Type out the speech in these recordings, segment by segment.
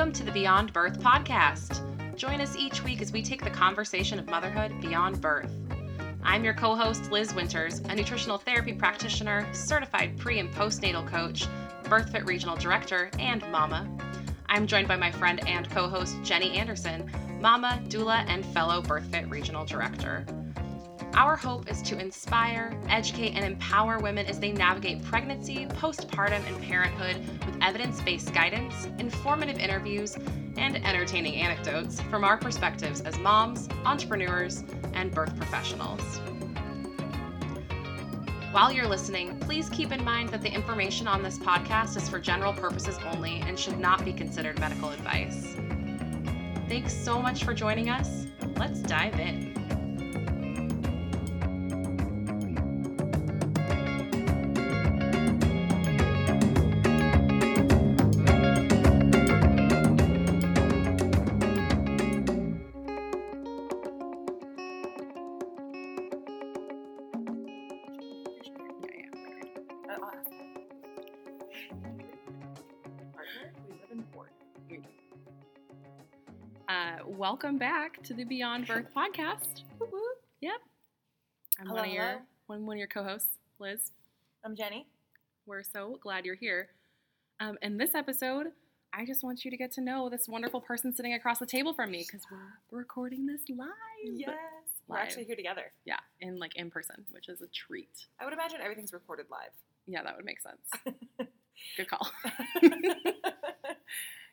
Welcome to the Beyond Birth podcast. Join us each week as we take the conversation of motherhood beyond birth. I'm your co host, Liz Winters, a nutritional therapy practitioner, certified pre and postnatal coach, BirthFit Regional Director, and mama. I'm joined by my friend and co host, Jenny Anderson, mama, doula, and fellow BirthFit Regional Director. Our hope is to inspire, educate, and empower women as they navigate pregnancy, postpartum, and parenthood with evidence based guidance, informative interviews, and entertaining anecdotes from our perspectives as moms, entrepreneurs, and birth professionals. While you're listening, please keep in mind that the information on this podcast is for general purposes only and should not be considered medical advice. Thanks so much for joining us. Let's dive in. Uh, welcome back to the Beyond Birth podcast. Yep. I'm Hello, one of your one, one of your co-hosts, Liz. I'm Jenny. We're so glad you're here. Um, in this episode, I just want you to get to know this wonderful person sitting across the table from me because we're recording this live. Yes. We're actually here together. Yeah, in like in person, which is a treat. I would imagine everything's recorded live. Yeah, that would make sense. Good call.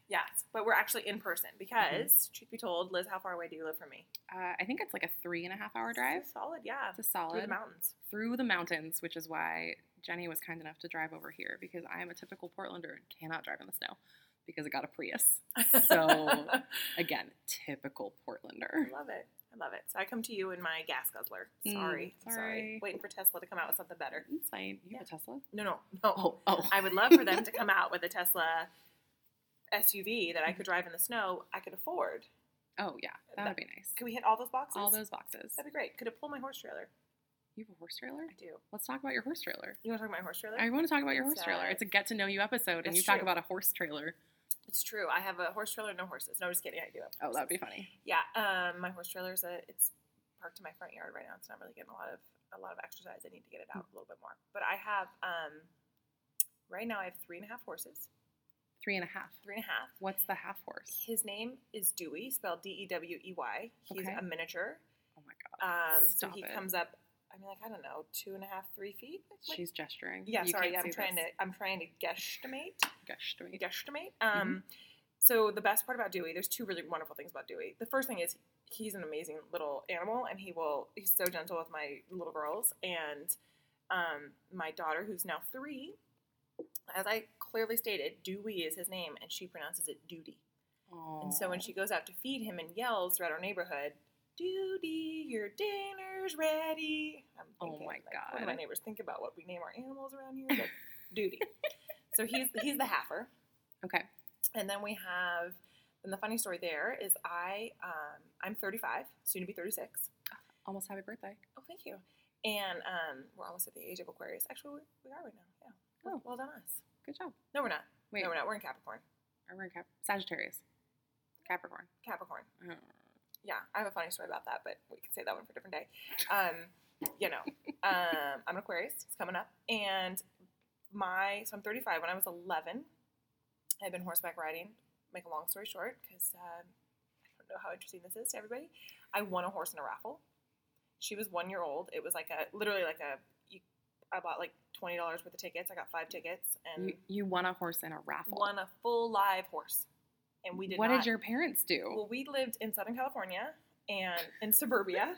yes, but we're actually in person because, truth be told, Liz, how far away do you live from me? Uh, I think it's like a three and a half hour drive. Solid, yeah. It's a solid Through the mountains. through the mountains, which is why Jenny was kind enough to drive over here because I am a typical Portlander and cannot drive in the snow because I got a Prius. So again, typical Portlander. I love it. I love it. So I come to you in my gas guzzler. Mm, Sorry. sorry. Waiting for Tesla to come out with something better. It's fine. You have a Tesla? No, no, no. Oh, oh. I would love for them to come out with a Tesla SUV that I could drive in the snow. I could afford. Oh yeah, that would be nice. Could we hit all those boxes? All those boxes. That'd be great. Could it pull my horse trailer? You have a horse trailer? I do. Let's talk about your horse trailer. You want to talk about my horse trailer? I want to talk about your horse It's, trailer. It's a get to know you episode, and you talk about a horse trailer. It's true. I have a horse trailer, no horses. No, just kidding. I do have. Oh, that would be funny. Yeah. Um, my horse trailer is a. It's parked in my front yard right now. It's not really getting a lot of a lot of exercise. I need to get it out a little bit more. But I have um, right now I have three and a half horses. Three and a half. Three and a half. What's the half horse? His name is Dewey, spelled D E W E Y. He's Okay. a miniature. Oh my god. Um, Stop so he it. comes up. I mean, like I don't know, two and a half, three feet. Like- She's gesturing. yeah. You sorry, I'm trying this. to. I'm trying to guesstimate. Me. guesstimate. Mm-hmm. Um, So the best part about Dewey, there's two really wonderful things about Dewey. The first thing is he's an amazing little animal, and he will he's so gentle with my little girls and um, my daughter, who's now three. As I clearly stated, Dewey is his name, and she pronounces it Duty. Aww. And so when she goes out to feed him and yells throughout our neighborhood, Duty, your dinner's ready. I'm Oh my like, what do my neighbors think about what we name our animals around here? But Duty. So he's he's the halfer. Okay. And then we have, and the funny story there is I, um, I'm 35, soon to be 36. Almost happy birthday. Oh, thank you. And um, we're almost at the age of Aquarius. Actually, we, we are right now. Yeah. Well, Oh. well done us. Good job. No, we're not. Wait, No, we're not. We're in Capricorn. we're in Cap- Sagittarius. Capricorn. Capricorn. Oh. Yeah, I have a funny story about that, but we can say that one for a different day. Um, you know, um, I'm an Aquarius. It's coming up, and my so I'm 35. When I was 11, I had been horseback riding. Make a long story short, because um, I don't know how interesting this is to everybody. I won a horse in a raffle. She was one year old. It was like a literally like a. You, I bought like twenty dollars worth of tickets. I got five tickets and You, you won a horse in a raffle. won a full live horse. And we did. what not, did your parents do? well, we lived in Southern California and in suburbia,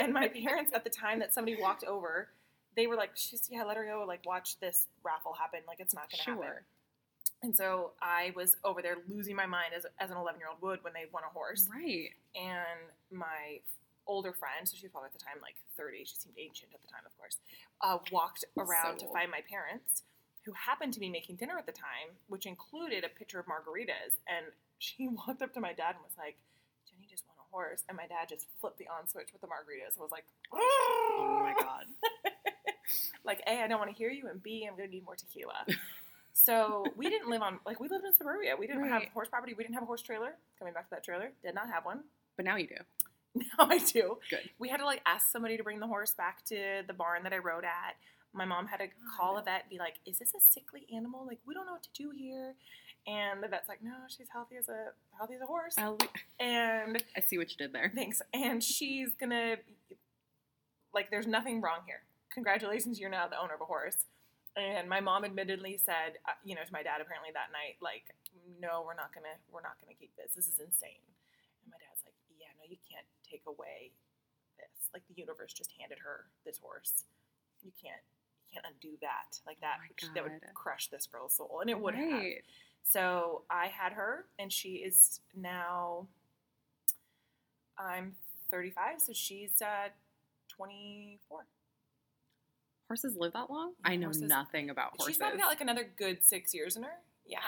and my parents at the time that somebody walked over, they were like, "She's yeah, let her go. Like, watch this raffle happen. Like, it's not gonna happen." sure. And so I was over there losing my mind as, as an 11 year old would when they won a horse. Right. And my older friend, so she was probably at the time like 30, she seemed ancient at the time, of course, uh, walked around So to find my parents, who happened to be making dinner at the time, which included a picture of margaritas. And she walked up to my dad and was like, Jenny just won a horse. And my dad just flipped the on switch with the margaritas and was like, Oh my god. like, A, I don't want to hear you, and B, I'm going to need more tequila. So we didn't live on like we lived in suburbia. We didn't have horse property. We didn't have a horse trailer. Coming back to that trailer, did not have one. But now you do. Now I do. Good. We had to like ask somebody to bring the horse back to the barn that I rode at. My mom had to call a vet and be like, "Is this a sickly animal? Like we don't know what to do here." And the vet's like, "No, she's healthy as a healthy as a horse." I'll, And I see what you did there. thanks. And she's gonna like, there's nothing wrong here. Congratulations, you're now the owner of a horse. And my mom admittedly said, uh, you know, to my dad apparently that night, like, no, we're not gonna, we're not gonna keep this. This is insane. And my dad's like, yeah, no, you can't take away this. Like the universe just handed her this horse. You can't, can't undo that. Like that, Oh which- that would crush this girl's soul, and it would have. So I had her, and she is now. I'm 35, so she's uh, 24. Horses live that long? I know Horses- nothing about horses. She's probably got like another good six years in her. Yeah.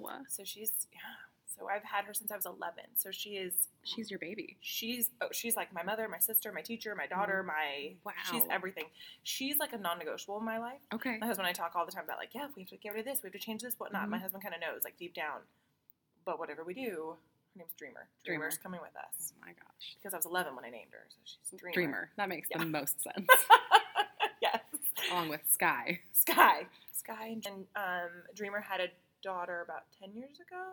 wow. So she's yeah. So I've had her since I was 11. So she is. She's your baby. She's oh, she's like my mother, my sister, my teacher, my daughter, my Wow. she's everything. She's like a non-negotiable in my life. Okay. My husband and I talk all the time about like, yeah, we have to get rid of this, we have to change this, whatnot. My Mhm. husband kind of knows, like deep down. But whatever we do, her name's Dreamer. Dreamer. Dreamer's coming with us. Oh my gosh. because I was 11 when I named her, so she's Dreamer. Dreamer. That makes Yeah. the most sense. yes. Along with Sky. Sky. Sky and um, Dreamer had a daughter about 10 years ago.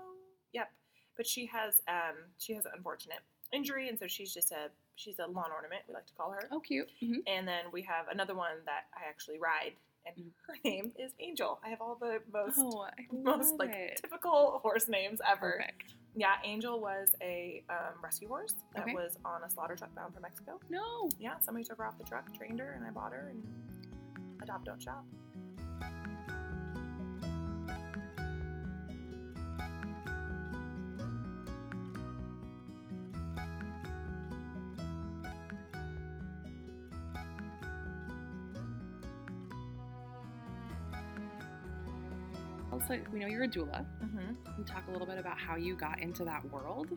Yep. But she has um, she has an unfortunate injury, and so she's just a she's a lawn ornament. We like to call her. Oh, cute. hmm And then we have another one that I actually ride, and Mhm. her name is Angel. I have all the most Oh, most like it. typical horse names ever. Perfect. Yeah, Angel was a um, rescue horse that Okay. was on a slaughter truck bound for Mexico. No. Yeah, somebody took her off the truck, trained her, and I bought her. And adopt, don't shop. Also, we know you're a doula. Mm-hmm. Can you talk a little bit about how you got into that world?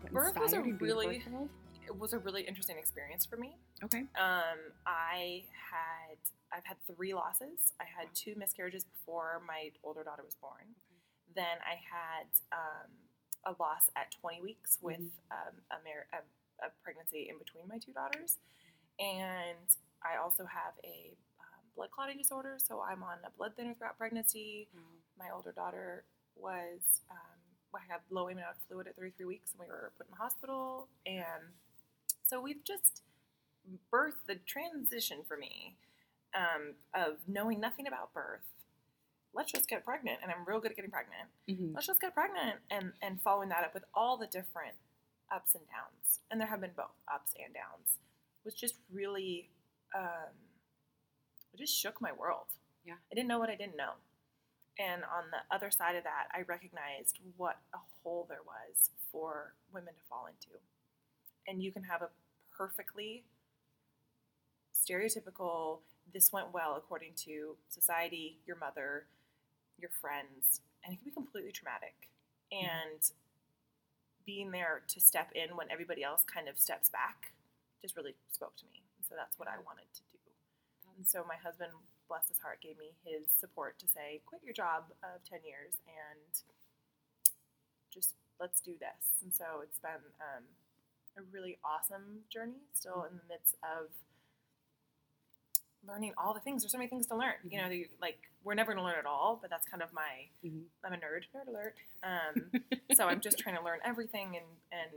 What Birth was a inspired you to be in the really-? It was a really interesting experience for me. Okay. Um, I had I've had three losses. I had two miscarriages before my older daughter was born. Then I had um, a loss at 20 weeks with um, a, mar- a, a pregnancy in between my two daughters, and I also have a blood clotting disorder. So I'm on a blood thinner throughout pregnancy. My older daughter was um, I had low amniotic fluid at 33 weeks, and we were put in the hospital. And so we've just birthed the transition for me um, of knowing nothing about birth. Let's just get pregnant, and I'm real good at getting pregnant. Mhm. Let's just get pregnant, and and following that up with all the different ups and downs, and there have been both ups and downs. Was just really, um, it just shook my world. Yeah. I didn't know what I didn't know. And on the other side of that, I recognized what a hole there was for women to fall into. And you can have a perfectly stereotypical, this went well according to society, your mother, your friends, and it can be completely traumatic. Mm-hmm. And being there to step in when everybody else kind of steps back just really spoke to me. And so that's what I wanted to do. And so my husband, bless his heart, gave me his support to say, quit your job of 10 years and just let's do this. And so it's been um, a really awesome journey, still in the midst of learning all the things. There's so many things to learn. You know, the, like we're never going to learn it all, but that's kind of my, Mhm. I'm a nerd, nerd alert. Um, so I'm just trying to learn everything and, and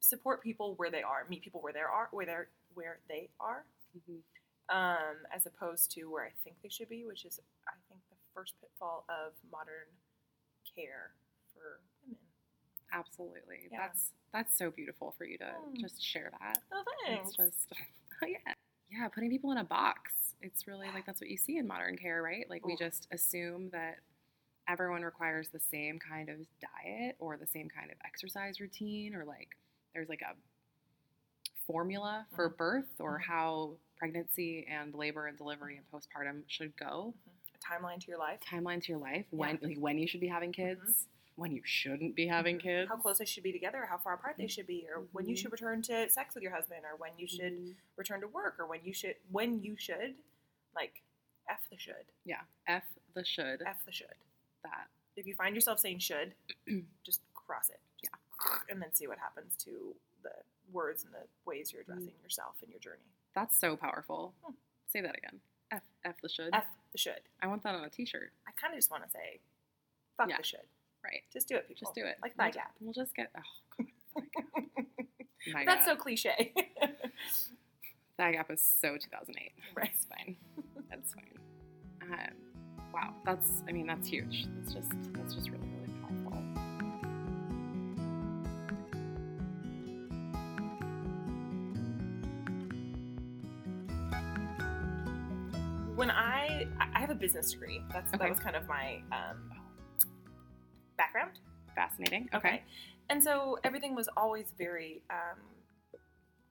support people where they are, meet people where they are, where they're, where they are Mhm. Um, as opposed to where I think they should be, which is, I think, the first pitfall of modern care for women. Absolutely. Yeah. That's that's so beautiful for you to Mm. just share that. Oh, It's just oh yeah. Yeah, putting people in a box. It's really like that's what you see in modern care, right? Like we just assume that everyone requires the same kind of diet or the same kind of exercise routine or like there's like a formula for Mhm. birth or Mhm. how pregnancy and labor and delivery and postpartum should go. a timeline to your life. Timeline to your life, when like when you should be having kids, when you shouldn't be having kids. How close they should be together, how far apart they should be, or when you Mhm. should return to sex with your husband, or when you should return to work, or when you should when you should like F the should. Yeah. F the should. F the should. That. If you find yourself saying should, just cross it. Just And then see what happens to the words and the ways you're Mm-hmm. addressing yourself in your journey. That's so powerful. Hmm. Say that again. F F the should. F the should. I want that on a T-shirt. I kind of just want to say, fuck Yeah. the should. Right. Just do it, people. Just do it. Like We'll thigh ju- gap. We'll just get. Oh God. Thigh gap. That's so cliche. Thigh gap is so 2008. Right. That's fine. That's fine. Um, wow. That's. I mean, that's huge. That's just. That's just really, when I I have a business degree. That's Okay. that was kind of my um, background. Fascinating. Okay. And so everything was always very um,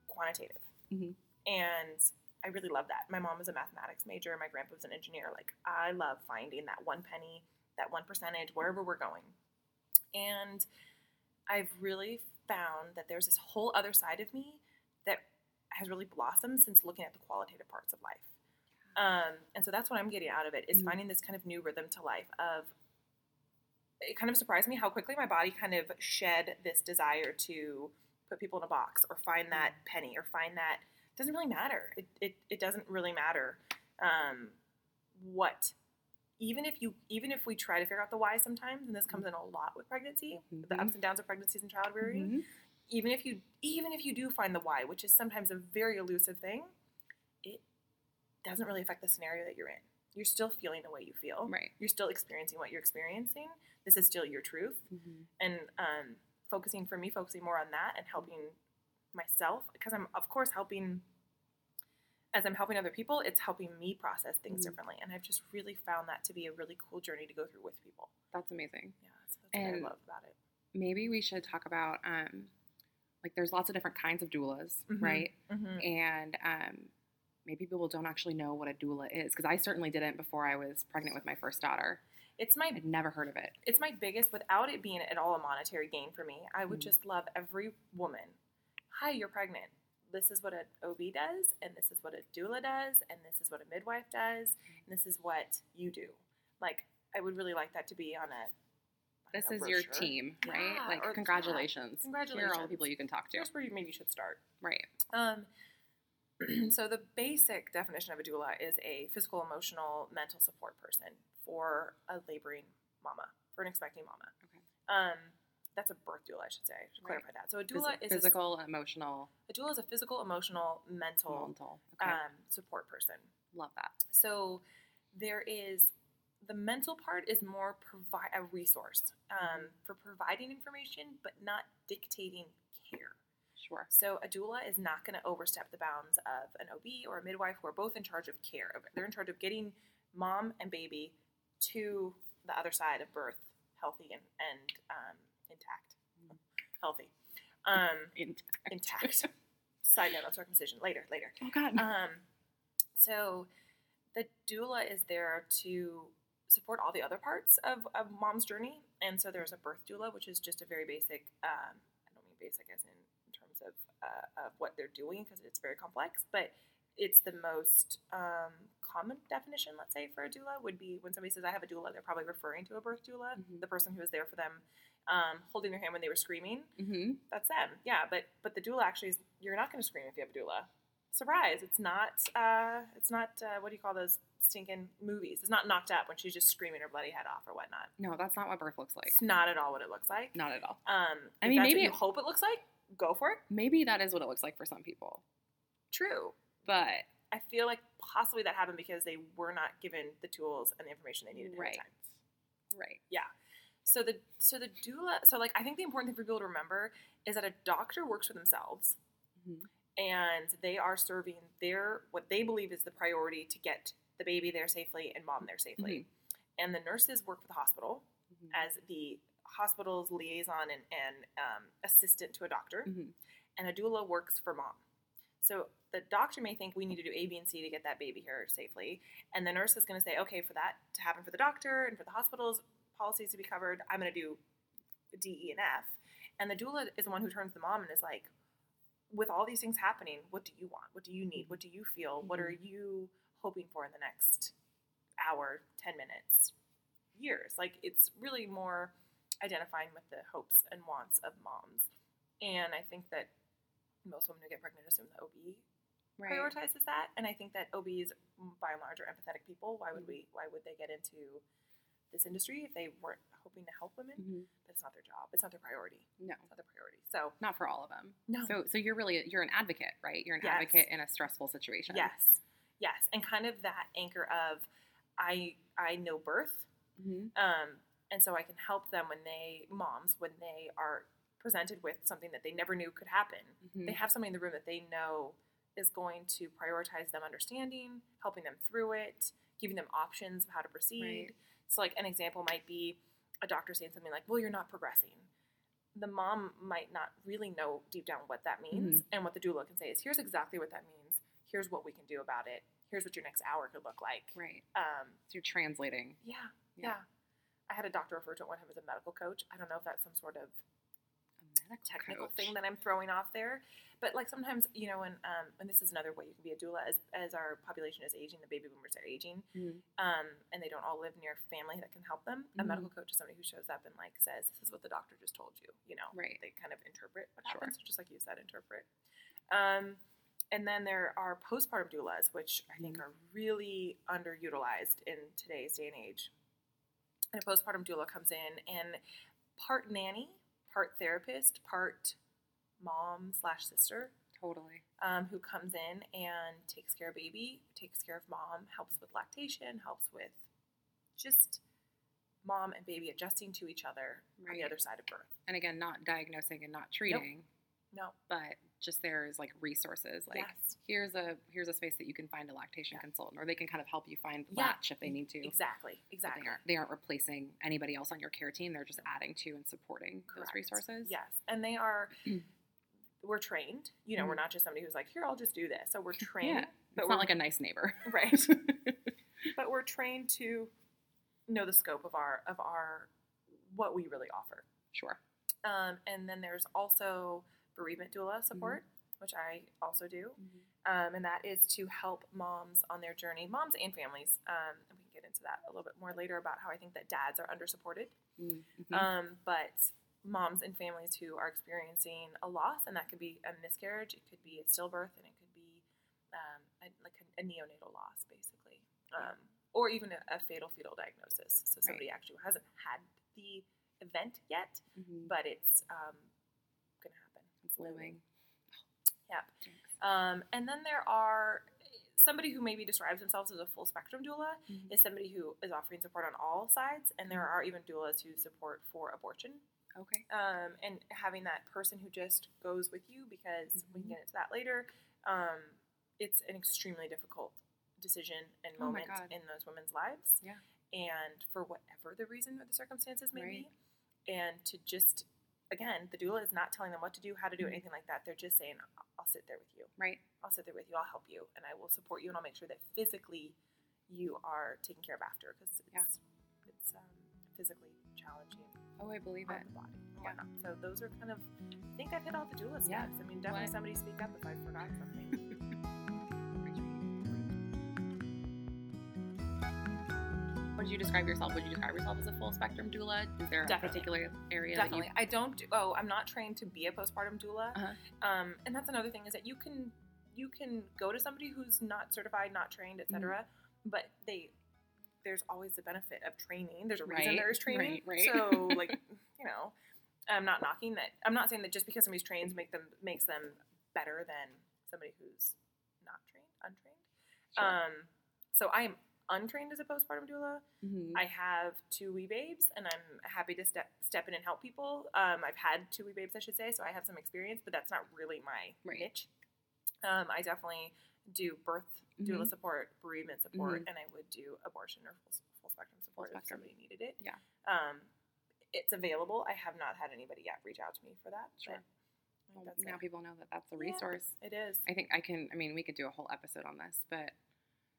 quantitative. Mhm. And I really love that. My mom was a mathematics major. My grandpa was an engineer. Like, I love finding that one penny, that one percentage, wherever we're going. And I've really found that there's this whole other side of me that has really blossomed since looking at the qualitative parts of life. Um, and so that's what I'm getting out of it is Mhm. finding this kind of new rhythm to life of it kind of surprised me how quickly my body kind of shed this desire to put people in a box or find that penny or find that it doesn't really matter. It, it, it doesn't really matter um, what even if you even if we try to figure out the why sometimes and this comes in a lot with pregnancy the Mhm. ups and downs of pregnancies and child rearing Mhm. even if you even if you do find the why which is sometimes a very elusive thing it doesn't really affect the scenario that you're in you're still feeling the way you feel Right. you're still experiencing what you're experiencing this is still your truth Mhm. and um, focusing for me focusing more on that and helping myself because i'm of course helping as i'm helping other people it's helping me process things Mhm. differently and i've just really found that to be a really cool journey to go through with people That's amazing. yeah that's, that's what i love about it Maybe we should talk about um, like there's lots of different kinds of doulas, Mhm. right? mm-hmm. And um, maybe people don't actually know what a doula is because I certainly didn't before I was pregnant with my first daughter. it's my I'd never heard of it. it's my biggest without it being at all a monetary gain for me i would Mhm. just love every woman hi you're pregnant this is what an ob does and this is what a doula does and this is what a midwife does and this is what you do like i would really like that to be on a This is your brochure. team, right? Yeah, like or- congratulations. Here are all the people you can talk to. here's where you, maybe you should start Right. Um, so the basic definition of a doula is a physical, emotional, mental support person for a laboring mama, for an expecting mama. Okay. Um, that's a birth doula, I should say. I should Right. clarify that. So a Phys- doula is a- physical, emotional, A, doula is a physical, emotional, mental mental. Okay. um, support person. Love that. So there is the mental part is more provide a resource um, for providing information, but not dictating care. Sure. So a doula is not going to overstep the bounds of an OB or a midwife who are both in charge of care. They're in charge of getting mom and baby to the other side of birth healthy and, and um, intact. Healthy. Um, Intact. intact. Side note on circumcision. Later, later. Oh God. Um, so the doula is there to support all the other parts of, of mom's journey. And so there's a birth doula, which is just a very basic, um, I don't mean basic as in, of, uh, of what they're doing because it's very complex, but it's the most um, common definition, let's say, for a doula would be when somebody says, I have a doula, they're probably referring to a birth doula, Mhm. the person who was there for them, um, holding their hand when they were screaming mm-hmm. that's them. Yeah, but but the doula actually is you're not going to scream if you have a doula. Surprise! It's not. Uh, it's not. Uh, what do you call those stinking movies? It's not knocked up when she's just screaming her bloody head off or whatnot. No, that's not what birth looks like. It's not at all what it looks like. Not at all. Um, I mean, that's maybe what you hope it looks like. Go for it. Maybe that is what it looks like for some people, True. but I feel like possibly that happened because they were not given the tools and the information they needed Right. at the time. right. Yeah. So the so the doula. So like I think the important thing for people to remember is that a doctor works for themselves. Mhm. and they are serving their what they believe is the priority to get the baby there safely and mom there safely. And the nurses work for the hospital Mhm. as the hospital's liaison and, and um, assistant to a doctor, Mhm. and a doula works for mom. So the doctor may think we need to do A, B, and C to get that baby here safely, and the nurse is going to say, okay, for that to happen for the doctor and for the hospital's policies to be covered, I'm going to do D, E, and F. And the doula is the one who turns to the mom and is like, with all these things happening, what do you want? What do you need? What do you feel? What are you hoping for in the next hour, 10 minutes, years. Like it's really more identifying with the hopes and wants of moms. And I think that most women who get pregnant assume that OB Right. prioritizes that. And I think that OBs, by and large, are empathetic people. Why would Mhm. we? Why would they get into this industry if they weren't hoping to help women? Mhm. That's not their job. It's not their priority. No, It's not their priority. So not for all of them. no. So, so you're really you're an advocate, right? You're an Yes. advocate in a stressful situation. yes, yes, and kind of that anchor of I I know birth, hmm um, and so I can help them when they moms when they are presented with something that they never knew could happen. hmm They have somebody in the room that they know is going to prioritize them understanding, helping them through it, giving them options of how to proceed. Right. So, like an example might be a doctor saying something like, "Well, you're not progressing." The mom might not really know deep down what that means, and what the doula can say is, "Here's exactly what that means. Here's what we can do about it. Here's what your next hour could look like." Right. Um, So you're translating. yeah, Yeah. yeah. I had a doctor refer to it one time as a medical coach. I don't know if that's some sort of A medical technical coach. thing that I'm throwing off there. But like sometimes, you know, and um, and this is another way you can be a doula as as our population is aging, the baby boomers are aging, Mhm. um, and they don't all live near family that can help them. A Mhm. medical coach is somebody who shows up and like says, "This is what the doctor just told you." You know, Right. They kind of interpret what Sure. happens, just like you said, interpret. Um, and then there are postpartum doulas, which I think Mhm. are really underutilized in today's day and age. And a postpartum doula comes in and part nanny, part therapist, part mom slash sister Totally. um, who comes in and takes care of baby, takes care of mom, helps with lactation, helps with just mom and baby adjusting to each other on the other side of birth. And again, not diagnosing and not treating, Nope. No. but just there's like resources. Like yes. here's a here's a space that you can find a lactation Yeah. consultant, or they can kind of help you find Yeah. latch if they need to. Exactly. Exactly. They aren't, they aren't replacing anybody else on your care team. They're just adding to and supporting Correct. those resources. Yes. And they are we're trained. You know, we're Mhm. not just somebody who's like, here, I'll just do this. So we're trained. Yeah. But it's we're not like a nice neighbor. right. but we're trained to know the scope of our of our what we really offer. Sure. Um, and then there's also bereavement doula support, which I also do. Um, and that is to help moms on their journey, moms and families. Um, and we can get into that a little bit more later about how I think that dads are under supported. Mhm. Um, but moms and families who are experiencing a loss, and that could be a miscarriage, it could be a stillbirth, and it could be um, a, like a, a neonatal loss, basically, um, or even a, a fatal fetal diagnosis. So somebody actually hasn't had the event yet, Mhm. but it's um, going to happen. It's looming. Yep. Um, and then there are somebody who maybe describes themselves as a full spectrum doula Mhm. is somebody who is offering support on all sides, and there are even doulas who support for abortion. Okay. Um, and having that person who just goes with you because we can get into that later. Um, it's an extremely difficult decision and Oh moment God. in those women's lives. Yeah. And for whatever the reason or the circumstances may Right. be, and to just again, the doula is not telling them what to do, how to do, Mhm. anything like that. They're just saying, "I'll- "I'll sit there with you." Right. I'll sit there with you. I'll help you, and I will support you, and I'll make sure that physically you are taken care of after because it's Yeah. it's um, physically challenging Oh, I believe it. the body Yeah. whatnot. So those are kind of. I think I've hit all the doula Yeah. steps. I mean, definitely What- somebody speak up if I forgot something. Would you describe yourself? Would you describe yourself as a full spectrum doula? Is there Definitely. a particular area Definitely, I don't. Do, oh, I'm not trained to be a postpartum doula. Uh-huh. Um, and that's another thing is that you can you can go to somebody who's not certified, not trained, etc. But they there's always the benefit of training. There's a reason Right, there is training. right, right. So like you know, I'm not knocking that. I'm not saying that just because somebody's trained make them makes them better than somebody who's not trained, untrained. Sure. Um, so I am untrained as a postpartum doula. Mhm. I have two wee babes, and I'm happy to step step in and help people. Um, I've had two wee babes, I should say, so I have some experience, but that's not really my Right. niche. Um, I definitely do birth doula Mhm. support, bereavement support, Mhm. and I would do abortion or full, full spectrum support if spectrum. somebody needed it. Yeah. Um, it's available. I have not had anybody yet reach out to me for that. Sure. Well, now it. people know that that's a Yeah. resource. It is. I think I can. I mean, we could do a whole episode on this, but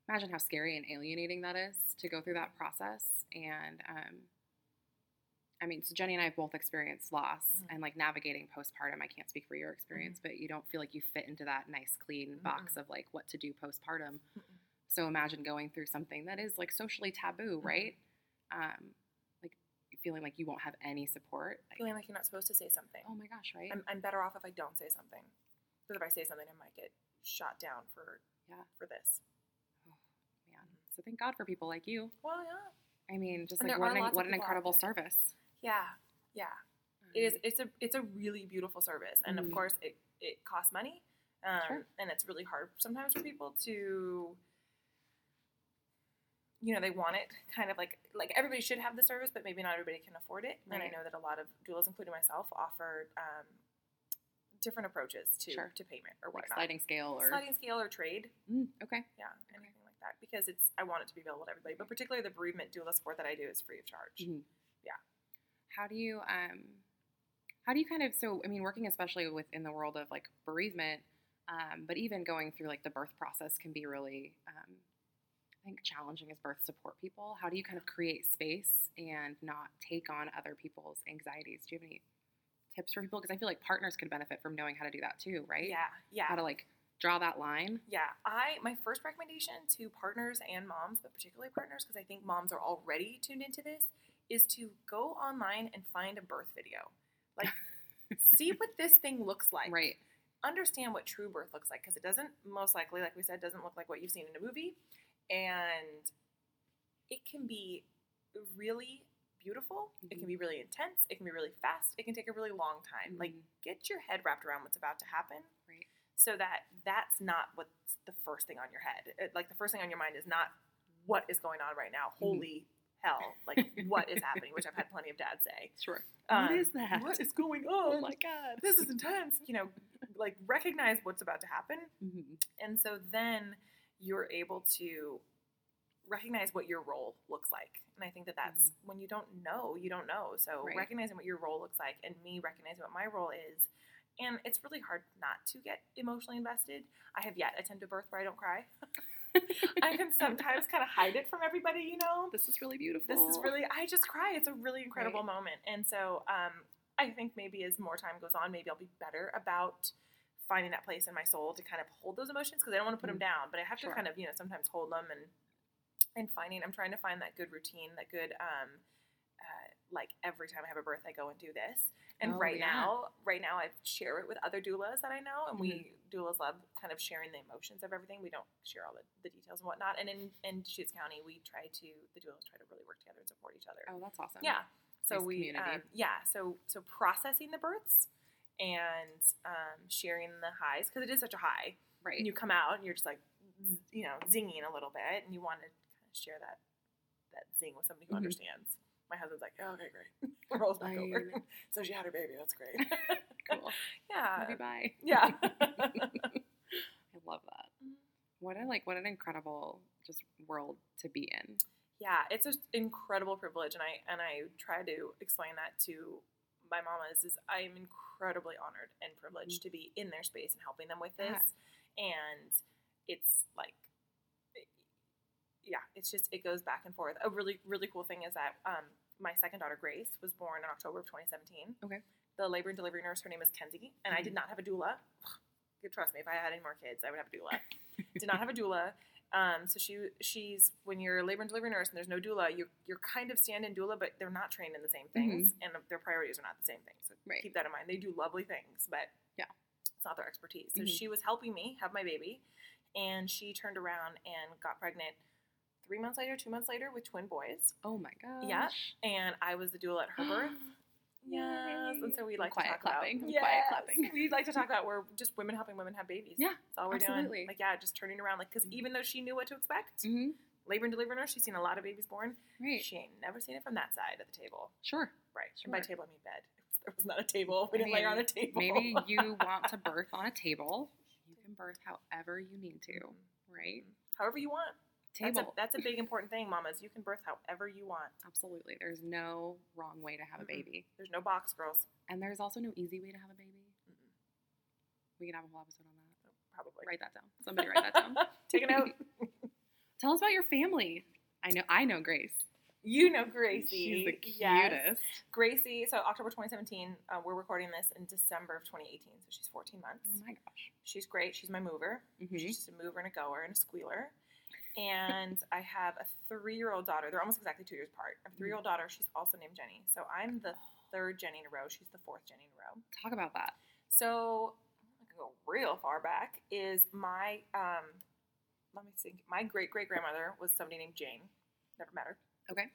imagine how scary and alienating that is to go through that process. And um, I mean, so Jenny and I have both experienced loss Mhm. and like navigating postpartum. I can't speak for your experience, but you don't feel like you fit into that nice, clean box of like what to do postpartum. So imagine going through something that is like socially taboo, Mhm. right? Um, like feeling like you won't have any support. Feeling like you're not supposed to say something. oh my gosh, right? I'm, I'm better off if I don't say something. Because if I say something, I might get shot down for Yeah. for this. So thank God for people like you. Well, yeah. I mean, just And like what an, what an incredible service. Yeah. Yeah. It is. It's a. It's a really beautiful service, and Mhm. of course, it it costs money, um, Sure. and it's really hard sometimes for people to. You know, they want it kind of like like everybody should have the service, but maybe not everybody can afford it. right. And I know that a lot of doulas, including myself, offer um, different approaches to Sure. to payment or like sliding scale or sliding scale or trade. Mm, okay. Yeah, anything like because it's I want it to be available to everybody, but particularly the bereavement doula support that I do is free of charge. Mhm. Yeah. How do you um how do you kind of so I mean working especially within the world of like bereavement, um, but even going through like the birth process can be really um, I think challenging as birth support people. How do you kind of create space and not take on other people's anxieties? Do you have any tips for people? Because I feel like partners could benefit from knowing how to do that too, right? Yeah, yeah. How to like draw that line. Yeah, I my first recommendation to partners and moms, but particularly partners, because I think moms are already tuned into this, is to go online and find a birth video. Like, see what this thing looks like. Right. Understand what true birth looks like, because it doesn't most likely, like we said, doesn't look like what you've seen in a movie, and it can be really beautiful. It can be really intense. It can be really fast. It can take a really long time. Like, Mhm. get your head wrapped around what's about to happen. So that that's not what's the first thing on your head. It- like the first thing on your mind is not what is going on right now. Mm-hmm. Holy hell! Like what is happening? Which I've had plenty of dads say. Sure. Um, what is that? What is going Oh on? my god. this is intense. You know, like recognize what's about to happen, Mhm. and so then you're able to recognize what your role looks like. And I think that that's when you don't know, you don't know. So Mm-hmm. Right. recognizing what your role looks like, and me recognizing what my role is. And it's really hard not to get emotionally invested. I have yet attempted birth where I don't cry. I can sometimes kind of hide it from everybody, you know. This is really beautiful. This is really, I just cry. It's a really incredible moment. And so um, I think maybe as more time goes on, maybe I'll be better about finding that place in my soul to kind of hold those emotions because I don't want to put them down, but I have Sure. to kind of, you know, sometimes hold them and, and finding, I'm trying to find that good routine, that good, um, uh, like every time I have a birth, I go and do this. And Oh, right yeah. now, right now, I share it with other doulas that I know, and we doulas love kind of sharing the emotions of everything. We don't share all the, the details and whatnot. And in in Deschutes County, we try to the doulas try to really work together and support each other. Oh, that's awesome. Yeah. So Nice we um, yeah. So so processing the births and um, sharing the highs because it is such a high. Right. And you come out and you're just like you know zinging a little bit, and you want to kind of share that that zing with somebody who Mhm. understands. My husband's like, oh, okay, great. Rolls back over. so she had her baby. That's great. cool. yeah. Maybe bye. Yeah. I love that. What a like what an incredible just world to be in. yeah, it's an incredible privilege, and I and I try to explain that to my mamas. Is I am incredibly honored and privileged mm. to be in their space and helping them with this, and it's like, yeah, it's just it goes back and forth. A really really cool thing is that um, my second daughter Grace was born in October of 2017. Okay. The labor and delivery nurse, her name is Kenzie, and I did not have a doula. Trust me, if I had any more kids, I would have a doula. did not have a doula. Um, so she she's when you're a labor and delivery nurse and there's no doula, you're you're kind of stand-in doula, but they're not trained in the same things, and their priorities are not the same things. So Right. keep that in mind. They do lovely things, but Yeah. it's not their expertise. So Mhm. she was helping me have my baby, and she turned around and got pregnant three months later, two months later with twin boys, Oh my gosh. Yeah. and I was the doula at her birth. Yes, and so we like quiet to talk clapping. about yes. quiet clapping. We like to talk about we're just women helping women have babies. Yeah, that's all we're absolutely. doing. Like yeah, just turning around. Like because even though she knew what to expect, hmm labor and delivery nurse, she's seen a lot of babies born. Right. She ain't never seen it from that side of the table. Sure. Right. And by table I mean bed. There was not a table. We I didn't lay her on a table. Maybe you want to birth on a table. You can birth however you need to, right? however you want. That's a, Table. that's a big important thing, mamas. You can birth however you want. Absolutely. There's no wrong way to have a Mm-mm. baby. There's no box, girls. And there's also no easy way to have a baby. Mm-mm. We can have a whole episode on that. Probably. Write that down. Somebody write that down. Take a note. Tell us about your family. I know I know Grace. You know Gracie. She's the Yes. cutest. Gracie, so October 2017, uh, we're recording this in December of 2018, so she's 14 months. Oh my gosh. She's great. She's my mover. Mhm. She's just a mover and a goer and a squealer. And I have a three-year-old daughter. They're almost exactly two years apart. I have a three-year-old daughter. She's also named Jenny. So I'm the third Jenny in a row. She's the fourth Jenny in a row. Talk about that. So I can go real far back. Is my um, let me think. My great great grandmother was somebody named Jane. Never met her. Okay.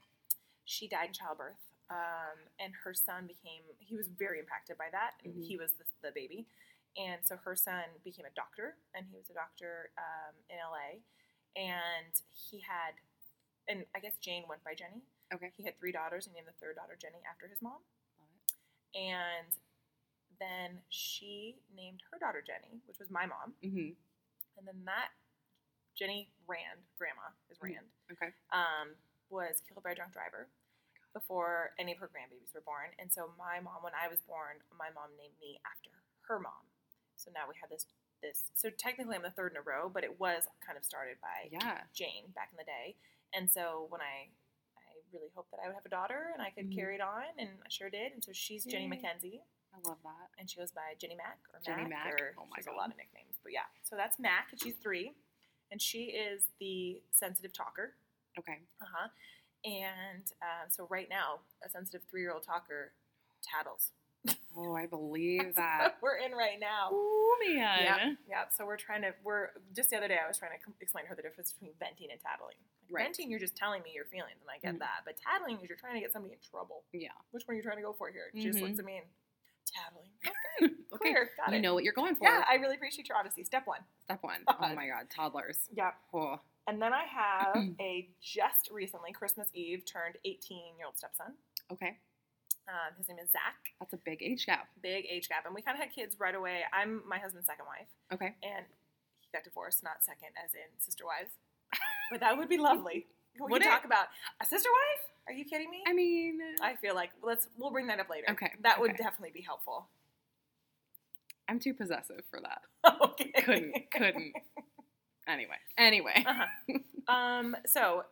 She died in childbirth, um, and her son became. He was very impacted by that, and Mhm. he was the, the baby, and so her son became a doctor, and he was a doctor um, in LA, and he had, and I guess Jane went by Jenny. Okay. He had three daughters, and named the third daughter Jenny after his mom Love it. and then she named her daughter Jenny, which was my mom, Mm-hmm. and then that Jenny Rand, grandma is Mhm. Rand, Okay. um, was killed by a drunk driver before any of her grandbabies were born, and so my mom, when I was born, my mom named me after her mom. So now we have this this. So technically, I'm the third in a row, but it was kind of started by Yeah. Jane back in the day. And so when I I really hoped that I would have a daughter and I could Mhm. carry it on, and I sure did. And so she's Jenny Yay. Mackenzie, I love that. and she goes by Jenny Mac or Jenny Mac, Mac. or Oh my she has God. a lot of nicknames. But yeah, so that's Mac, and she's three, and she is the sensitive talker. Okay. Uh huh. And um, so right now, a sensitive three-year-old talker tattles. Oh, I believe that. we're in right now. Oh man. Yeah, yeah. So we're trying to. We're just the other day. I was trying to explain to her the difference between venting and tattling. Like, Right. Venting, you're just telling me your feelings, and I get Mhm. that. But tattling is you're trying to get somebody in trouble. Yeah. Which one are you trying to go for here? She just Mhm. looks at me and tattling. Okay. Clear. Got you it. know what you're going for. Yeah, I really appreciate your honesty. Step one. Step one. Oh God. my god, toddlers. Yeah. Oh. And then I have a just recently Christmas Eve turned 18 year old stepson. Okay. Um, his name is Zach. That's a big age gap. Big age gap, and we kind of had kids right away. I'm my husband's second wife. Okay. and he got divorced, not second, as in sister wives. But that would be lovely. We Would can talk about a sister wife. Are you kidding me? I mean, I feel like let's we'll bring that up later. Okay, that would okay. definitely be helpful. I'm too possessive for that. okay, Couldn't, couldn't. Anyway, anyway. Uh-huh. Um, so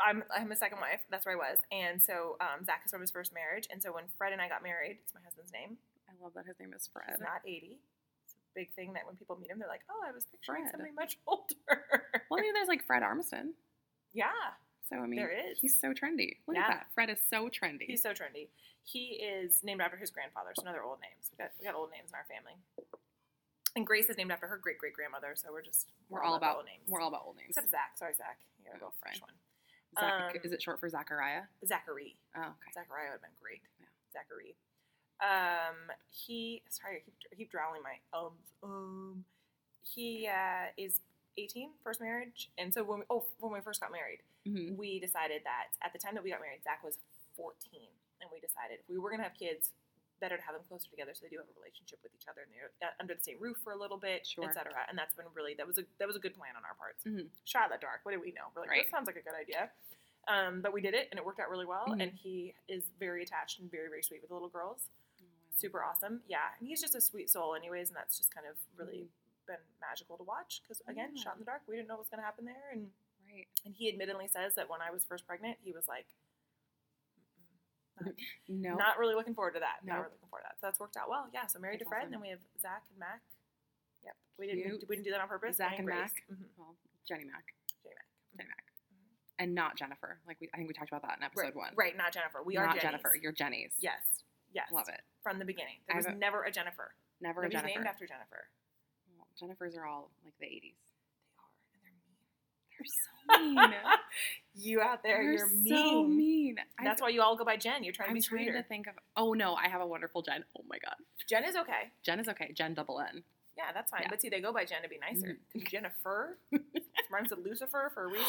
I'm I'm a second wife. That's where I was, and so um, Zach is from his first marriage, and so when Fred and I got married, it's my husband's name. I love that his name is Fred. He's not 80. It's a big thing that when people meet him, they're like, "Oh, I was picturing Fred. somebody much older." Well, I mean, there's like Fred Armisen. yeah, So I mean, There is. He's so trendy. Look Yeah. at that. Fred is so trendy. He's so trendy. He is named after his grandfather, so another old names. We got we got old names in our family. And Grace is named after her great great grandmother, so we're just we're all the about old names. we're all about old names. except Zach. Sorry, Zach. You gotta Oh, go fresh one. Zach, um, is it short for Zachariah? Zachary. Oh, okay. Zachariah would have been great. Yeah. Zachary. Um, he sorry, I keep, I keep drowning my ums. Um, he uh, is 18, first marriage, and so when we, oh when we first got married, hmm we decided that at the time that we got married, Zach was 14, and we decided if we were gonna have kids, better to have them closer together so they do have a relationship with each other and they're uh, under the same roof for a little bit, Sure. etc. And that's been really that was a that was a good plan on our parts. Mhm. Shot in the dark. What do we know? We're like, Right. that sounds like a good idea. Um, but we did it and it worked out really well. Mhm. And he is very attached and very very sweet with the little girls. Oh, Super awesome. Yeah, and he's just a sweet soul, anyways. And that's just kind of really been magical to watch because again, Mm-hmm. Yeah. shot in the dark. We didn't know what was gonna happen there and. Right. And he admittedly says that when I was first pregnant, he was like, "Mm-mm, No. not really looking forward to that. Not Nope. really looking forward to that. So that's worked out well. Yeah. So married That's to Fred, awesome. and then we have Zach and Mac. Yep. We didn't. Cute. We didn't do that on purpose. Zach and Grace. Mac. Mhm. well, Jenny Mac. Jenny Mac. Jenny Mac. And not Jennifer. Like we, I think we talked about that in episode Right. one. Right. Not Jennifer. We not are Jennies. Jennifer. You're Jenny's. Yes. Yes. Love it. From the beginning, there was a- never a Jennifer. Never a Nobody's Jennifer. named after Jennifer. Well, Jennifers are all like the 80s. They are, and they're mean. They're so mean. you out there, They're you're mean. so mean. That's I, why you all go by Jen. You're trying I'm to be trying sweeter. to think of. Oh no, I have a wonderful Jen. Oh my god, Jen is okay. Jen is okay. Jen double N. Yeah, that's fine. Yeah. But see, they go by Jen to be nicer. Mhm. 'Cause Jennifer rhymes with Lucifer for a reason.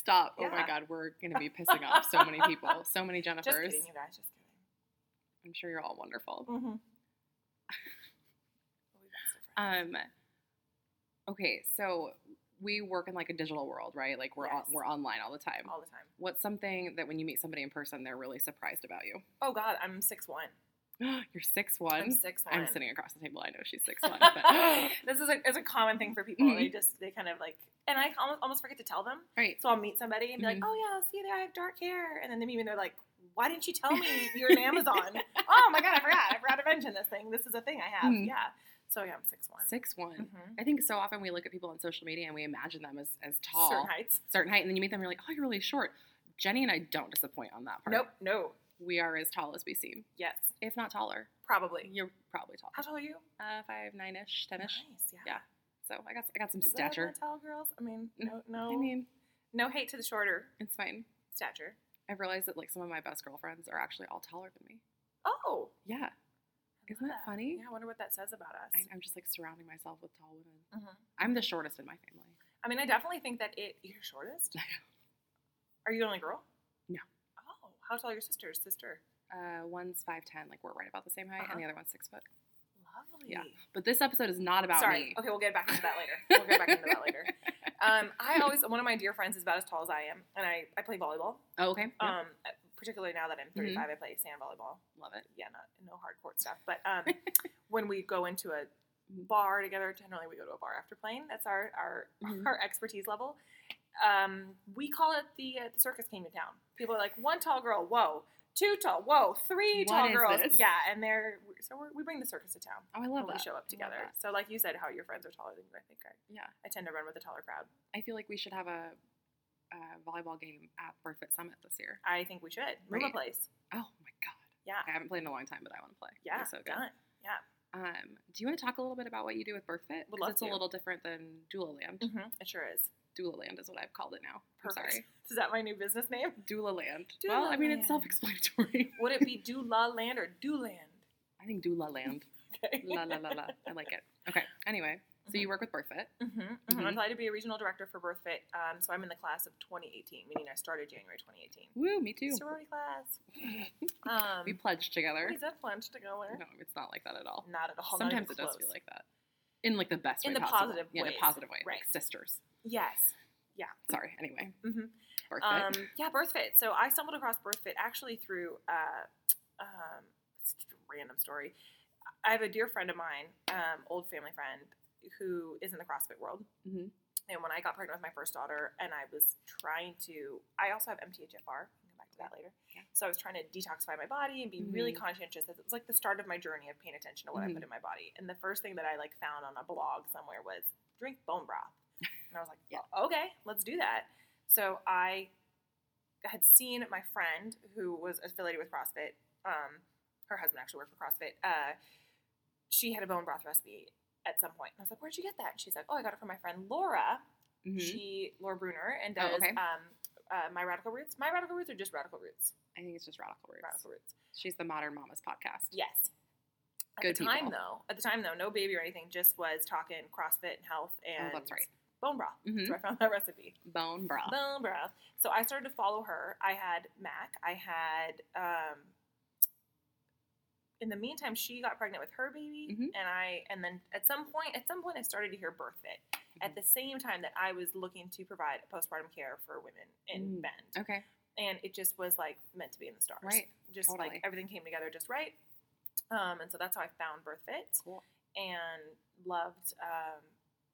Stop. Oh my god, we're gonna be pissing off so many people. So many Jennifers. Just kidding, you guys. Just kidding. I'm sure you're all wonderful. Mm-hmm. Um. Okay, so we work in like a digital world, right? Like we're on, we're online all the time. all the time. What's something that when you meet somebody in person, they're really surprised about you? Oh God, I'm six one. You're six one. I'm six one. I'm sitting across the table. I know she's six one. But this is a, is a common thing for people. Mhm. They just they kind of like, and I almost, almost forget to tell them. right. So I'll meet somebody and be Mhm. like, "Oh yeah, see there, I have dark hair," and then they meet me and they're like, "Why didn't you tell me you're an Amazon?" oh my God, I forgot. I forgot to mention this thing. This is a thing I have. Mhm. Yeah. So yeah, I'm six one. Six one. Mm-hmm. I think so often we look at people on social media and we imagine them as, as tall, Certain heights. certain height, and then you meet them, and you're like, oh, you're really short. Jenny and I don't disappoint on that part. Nope. No. We are as tall as we seem, Yes. if not taller. Probably. You're probably tall. How tall are you? Uh, five nine ish, ten ish. Nice. Yeah. Yeah. So I got I got some Is stature. tall girls. I mean, no, no, I mean, no hate to the shorter it's fine. stature. I've realized that like some of my best girlfriends are actually all taller than me. Oh. Yeah. Isn't that funny? Yeah. I wonder what that says about us. I, I'm just like surrounding myself with tall women. Mhm. I'm the shortest in my family. I mean, I definitely think that it. You're shortest. Are you the only girl? No. Oh, how tall are your sisters? Sister. Uh, one's five ten, like we're right about the same height, Uh-huh. and the other one's six foot. Lovely. Yeah. But this episode is not about Sorry. me. Okay, we'll get back into that later. We'll get back into that later. Um, I always one of my dear friends is about as tall as I am, and I, I play volleyball. Oh, okay. Yeah. Um, particularly now that I'm 35, I play sand volleyball. Love it. Yeah, not no hard court stuff, but um, when we go into a bar together, generally we go to a bar after playing. That's our our, Mhm. our expertise level. Um, we call it the uh, the circus came to town. People are like one tall girl, whoa, two tall, whoa, three What tall girls, this? yeah, and they're so we're, we bring the circus to town Oh, I love that. we show up together. So like you said, how your friends are taller than you, I think I Yeah. I tend to run with the taller crowd. I feel like we should have a, a volleyball game at BirthFit Summit this year. I think we should move a Right. place. Oh my god. Yeah, I haven't played in a long time, but I want to play. yeah, so good. done. Yeah, Um, do you want to talk a little bit about what you do with BirthFit? Would love it's to. a little different than Doula Land. hmm it sure is. Doula Land is what I've called it now. I'm Perfect. sorry. Is that my new business name? Doula Land. Doula well, I mean, Land. it's self-explanatory. Would it be Do La Land or Do Land? I think Doula Land. Okay. la la la la. I like it. Okay. Anyway, so you work with BirthFit. Mm-hmm. Mhm. I'm applied to be a regional director for BirthFit. Um, so I'm in the class of 2018, meaning I started January 2018. Woo, me too. Sorority class. Um, We pledged together. we did plunge together. No, it's not like that at all. Not at all. Sometimes it does feel like that. In like the best In way the possible. positive yeah, in a positive way. Like Right. sisters. Yes. Yeah. Sorry. Anyway. Mhm. BirthFit. Um, yeah, BirthFit. So I stumbled across BirthFit actually through uh, um, a random story. I have a dear friend of mine, um, old family friend, who is in the CrossFit world. Mhm. And when I got pregnant with my first daughter, and I was trying to, I also have MTHFR. Can come back to that later. Yeah. So I was trying to detoxify my body and be really Mhm. conscientious. It was like the start of my journey of paying attention to what I Mhm. put in my body. And the first thing that I like found on a blog somewhere was drink bone broth. And I was like, Yeah. well, okay, let's do that. So I had seen my friend who was affiliated with CrossFit. Um, her husband actually worked for CrossFit. Uh, she had a bone broth recipe at some point. And I was like, "Where'd you get that?" And she's like, "Oh, I got it from my friend Laura. Mhm. She Laura Bruner and Oh, does okay. um, uh, my Radical Roots. My Radical Roots or just Radical Roots? I think it's just Radical Roots. Radical Roots. She's the Modern Mamas podcast. Yes. At Good the time, people. though, at the time though, no baby or anything. Just was talking CrossFit and health and Oh, that's right. bone broth. Mhm. So I found that recipe. Bone broth. Bone broth. So I started to follow her. I had Mac. I had. Um, in the meantime, she got pregnant with her baby, Mhm. and I. And then at some point, at some point, I started to hear BirthFit. Mm-hmm. At the same time that I was looking to provide postpartum care for women in Mm. Bend, Okay. and it just was like meant to be in the stars. Right. Just Totally. like everything came together just right. Um, and so that's how I found BirthFit Cool. and loved um,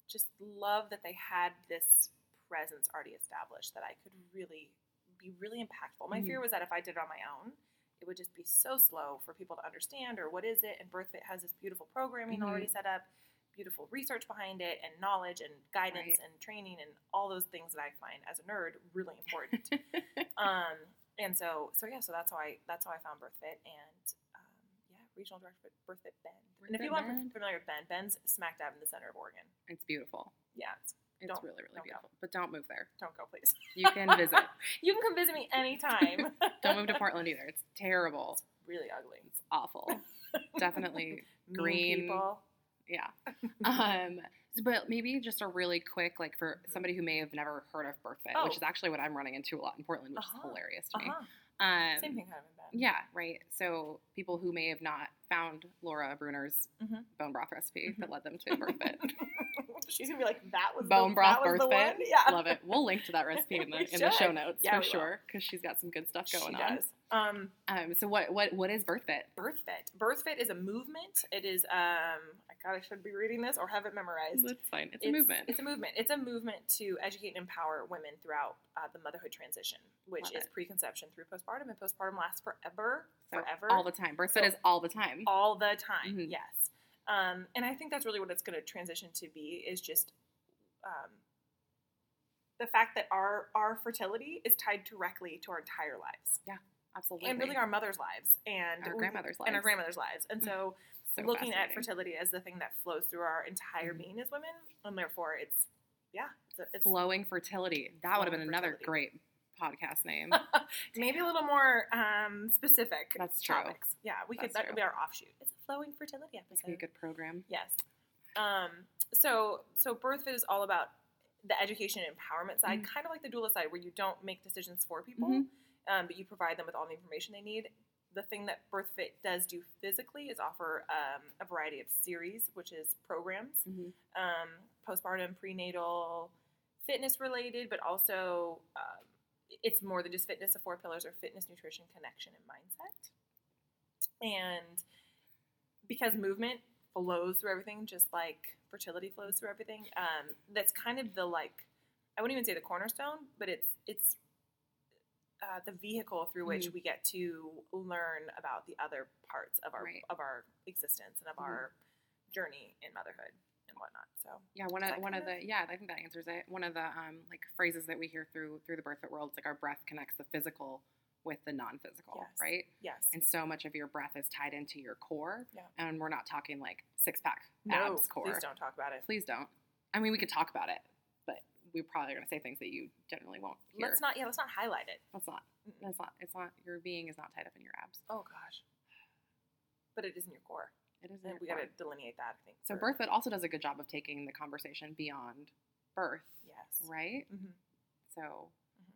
just love that they had this presence already established that I could really be really impactful. My Mhm. fear was that if I did it on my own, it would just be so slow for people to understand or what is it. And BirthFit has this beautiful programming Mhm. already set up, beautiful research behind it, and knowledge and guidance Right. and training and all those things that I find as a nerd really important. um, and so so yeah, so that's how I that's how I found BirthFit and um, yeah, regional director for BirthFit Bend. and if you want Bend. familiar with Bend, Bend's smack dab in the center of Oregon. it's beautiful. Yeah, it's, It's Don't- really, really don't go. beautiful. But don't move there. don't go please. You can visit. You can come visit me anytime. don't move to Portland either. It's terrible. It's really ugly. It's awful. Definitely. Green. people. Yeah. Um, but maybe just a really quick, like for somebody who may have never heard of BirthFit, Oh. which is actually what I'm running into a lot in Portland, which Uh-huh. is hilarious to me. Uh-huh. Um, Same thing of. Yeah, right. So people who may have not found Laura Bruner's Mhm. bone broth recipe Mhm. that led them to BirthFit. She's gonna be like, that was bone the, broth was the BirthFit. one? Yeah, Love it. We'll link to that recipe in the in the show notes Yeah, for sure because she's got some good stuff going she on. does. Um, Um, so what what what is BirthFit? BirthFit. BirthFit is a movement. It is. Um, I God, I should be reading this or have it memorized. That's fine. It's, a movement. It's a movement. It's a movement to educate and empower women throughout uh, the motherhood transition, which Love is it. preconception through postpartum, and postpartum lasts forever, So forever, all the time. BirthFit So- is all the time. all the time. Mhm. Yes. Um, and I think that's really what it's going to transition to be is just um, the fact that our our fertility is tied directly to our entire lives Yeah, Absolutely. and really our mothers' lives and Our grandmothers' and our lives. grandmothers' lives. And so, So looking at fertility as the thing that flows through our entire Mhm. being as women, and therefore it's yeah, it's, a, it's flowing fertility. That would have been Flowing another fertility. great podcast name. maybe a little more um, specific. That's true. topics. Yeah, we could that true. could be our offshoot. It's a flowing fertility episode. be a good program. Yes. Um, so so BirthFit is all about the education and empowerment side, Mhm. kind of like the doula side, where you don't make decisions for people, Mhm. um, but you provide them with all the information they need. The thing that BirthFit does do physically is offer um, a variety of series, which is programs, Mhm. um, postpartum, prenatal, fitness related, but also um, it's more than just fitness. The four pillars are fitness, nutrition, connection, and mindset. And because movement flows through everything, just like fertility flows through everything, um, that's kind of the like I wouldn't even say the cornerstone, but it's it's uh, the vehicle through which Mhm. we get to learn about the other parts of our Right. of our existence and of Mhm. our journey in motherhood whatnot. So Yeah, one of one of the yeah, I think that answers it. One of the um like phrases that we hear through through the BirthFit world is like our breath connects the physical with the non-physical, Yes. right? yes, And so much of your breath is tied into your core. Yeah. And we're not talking like six pack no, abs core. please don't talk about it. Please don't. I mean, we could talk about it, but we're probably going to say things that you generally won't hear. Let's not yeah, let's not highlight it. Let's not. That's not. It's not. Your being is not tied up in your abs. Oh gosh, but it is in your core. It is. And we got to delineate that. I think. So for- BirthFit also does a good job of taking the conversation beyond birth, Yes. right? hmm So, Mhm.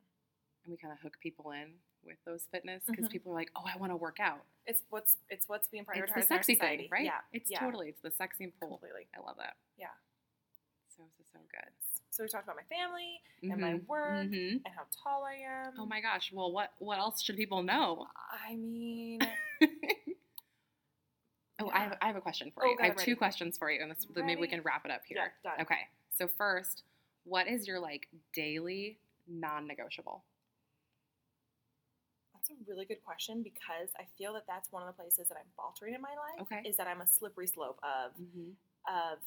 and we kind of hook people in with those fitness because Mhm. people are like, "Oh, I want to work out." It's what's it's what's being prioritized It's the sexy thing, right? Yeah. It's yeah, totally. It's the sexy pull. completely. I love that. Yeah. So so so good. So we talked about my family and my Mhm. work Mhm. and how tall I am. Oh my gosh. Well, what what else should people know? I mean, Oh, I have, I have a question for Oh, you. go I have two ready. questions for you, and this, maybe we can wrap it up here. Yeah, done. Okay. So first, what is your like daily non-negotiable? that's a really good question because I feel that that's one of the places that I'm faltering in my life. Okay. Is that I'm a slippery slope of Mm-hmm. of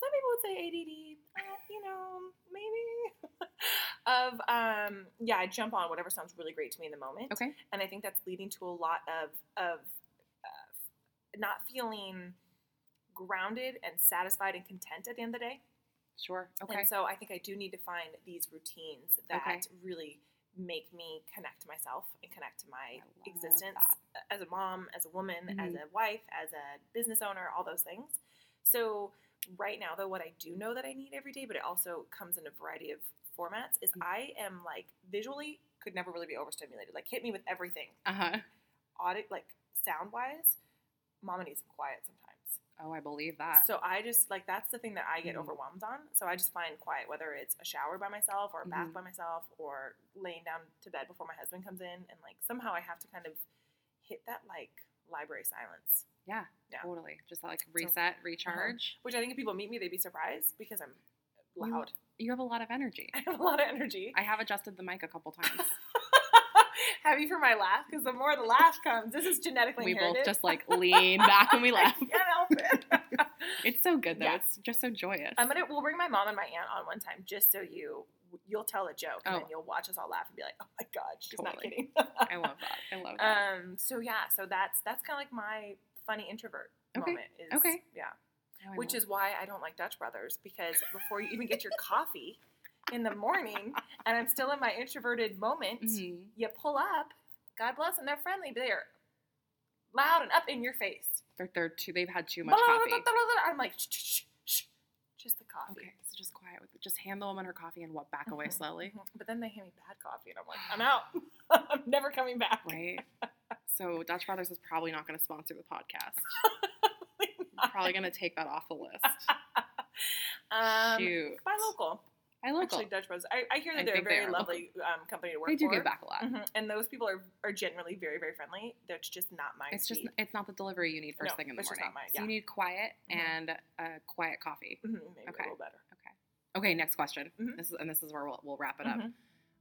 some people would say ADD, uh, you know, maybe of um yeah, I jump on whatever sounds really great to me in the moment. Okay. and I think that's leading to a lot of of not feeling grounded and satisfied and content at the end of the day. Sure. Okay. And so I think I do need to find these routines that Okay. really make me connect to myself and connect to my existence that. as a mom, as a woman, as Mhm. a wife, as a business owner, all those things. So right now though what I do know that I need every day, but it also comes in a variety of formats is Mhm. I am like visually could never really be overstimulated. Like hit me with everything. Uh huh. Audit like sound wise, mama needs some quiet sometimes. Oh, I believe that. So I just like that's the thing that I get Mhm. overwhelmed on. So I just find quiet, whether it's a shower by myself or a bath Mhm. by myself or laying down to bed before my husband comes in, and like somehow I have to kind of hit that like library silence, yeah, Yeah. Uh-huh. Totally. Just like reset, recharge. which I think if people meet me, they'd be surprised because I'm You- loud. You have a lot of energy. I have a lot of energy. I have adjusted the mic a couple times. Happy for my laugh because the more the laugh comes, this is genetically we inherited. both just like lean back when we laugh. I can't help it. It's so good though. Yeah. It's just so joyous. I'm gonna we'll bring my mom and my aunt on one time just so you you'll tell a joke and Oh. then you'll watch us all laugh and be like, oh my god, she's not Totally. kidding. I love that. I love that. um. So yeah. So that's that's kind of like my funny introvert Okay. moment. Is, Okay. Yeah. Oh, Which is why I don't like Dutch Brothers because before you even get your coffee in the morning and I'm still in my introverted moment, Mhm. you pull up. God bless them. They're friendly, but they're loud and up in your face. They're, they're too. They've had too much coffee. I'm like, shh, shh, shh, just the coffee. Okay, so just quiet with. Just hand the woman her coffee and walk back away Mhm, slowly. mhm. But then they hand me bad coffee, and I'm like, I'm out. I'm never coming back. Right. So Dutch Brothers is probably not going to sponsor the podcast. Probably going to take that off the list. um, Shoot. buy local. I local. Actually, Dutch Bros. I, I hear that I they're a think they very lovely um, company to work they do for. give back a lot. Mhm. And those people are, are generally very, very friendly. That's just not my It's just it's not the delivery you need first No, thing in the morning. not my- So you need quiet Mhm. and a quiet coffee. Mhm, maybe Okay. a little better. Okay, Okay, next question. Mhm. This is and this is where we'll, we'll wrap it up. Mhm.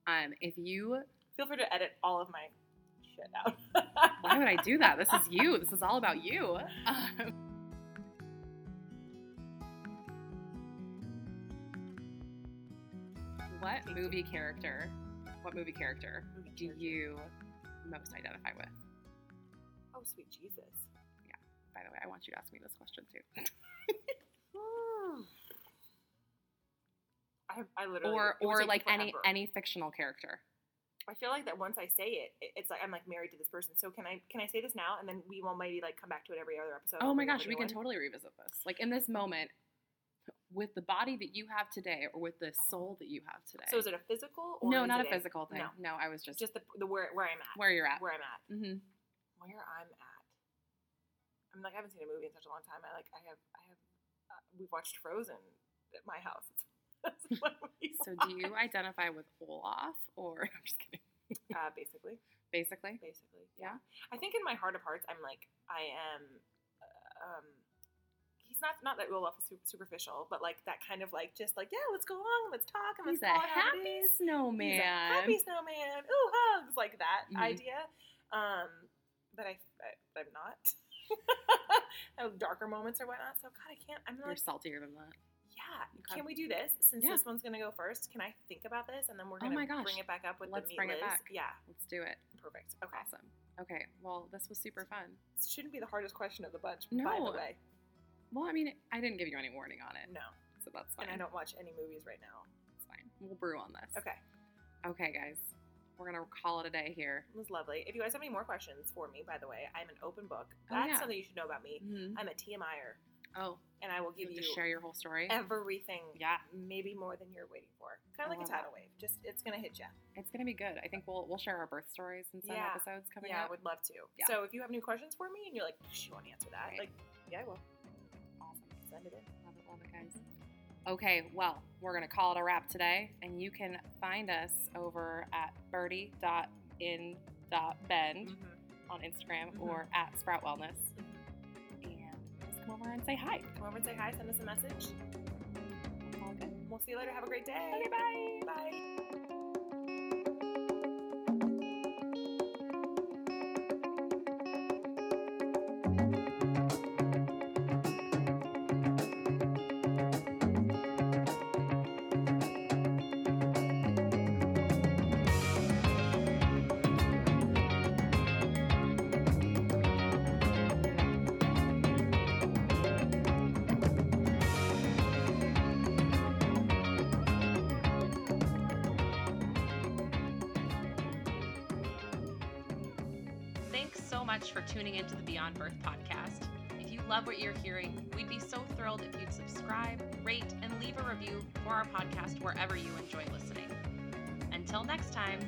Um, if you Feel free to edit all of my shit out. why would I do that? This is you. This is all about you. Um, What movie character? What movie character Movie do character. you most identify with? Oh, sweet Jesus. Yeah. By the way, I want you to ask me this question too. I, I literally or or like any any fictional character. I feel like that once I say it, it- it's like I'm like married to this person. So can I can I say this now and then we will maybe like come back to it every other episode? Oh my gosh, we new can one? totally revisit this. Like in this moment, with the body that you have today, or with the soul that you have today. So is it a physical? Or no, not a physical thing. No, No, I was just, just the the where where I'm at. where you're at. Where I'm at. Mm-hmm. Where I'm at. I'm like I haven't seen a movie in such a long time. I like I have I have uh, we've watched Frozen at my house. That's what we So do you identify with Olaf or I'm just kidding. Uh, basically, Basically, basically, Yeah? I think in my heart of hearts, I'm like I am. Uh, um, he's not not that Olaf is su- superficial, but like that kind of like just like yeah, let's go along, let's talk, and let's he's a call it happy snowman. He's a happy snowman. Ooh, hugs like that Mhm. idea. Um, but I, I I'm not. I have darker moments or whatnot. So God, I can't. I'm You're like, saltier than that. yeah. Can we do this? Since Yeah. this one's gonna go first, can I think about this and then we're Oh gonna my gosh. bring it back up with Let's the meat bring it back. Yeah, Let's do it. perfect. Okay. Awesome. Okay. Well, this was super fun. This shouldn't be the hardest question of the bunch. By No. the way, Well, I mean, I didn't give you any warning on it, no, so that's fine. and I don't watch any movies right now. It's fine. We'll brew on this. Okay, Okay, guys. We're gonna call it a day here. it was lovely. If you guys have any more questions for me, by the way, I'm an open book. Oh, That's yeah. something you should know about me. Mm-hmm. I'm a TMIer, Oh, and I will give have you share your whole story. everything. Yeah. maybe more than you're waiting for. Kind of like a tidal wave. Just it's gonna hit you. It's gonna be good. I think we'll we'll share our birth stories in some Yeah. episodes coming up. yeah, I would love to. Yeah. So if you have any questions for me and you're like, she won't answer that, Right. like, yeah, I will. It. Love it, love it, guys. Okay, well, we're gonna call it a wrap today, and you can find us over at birdie.in.bend Mm-hmm. on Instagram Mhm. or at Sprout Wellness, and just come over and say hi. Come over and say hi. Send us a message. All good. We'll see you later. Have a great day. Okay, bye. Bye. Tuning into the Beyond Birth podcast. If you love what you're hearing, we'd be so thrilled if you'd subscribe, rate, and leave a review for our podcast wherever you enjoy listening. Until next time,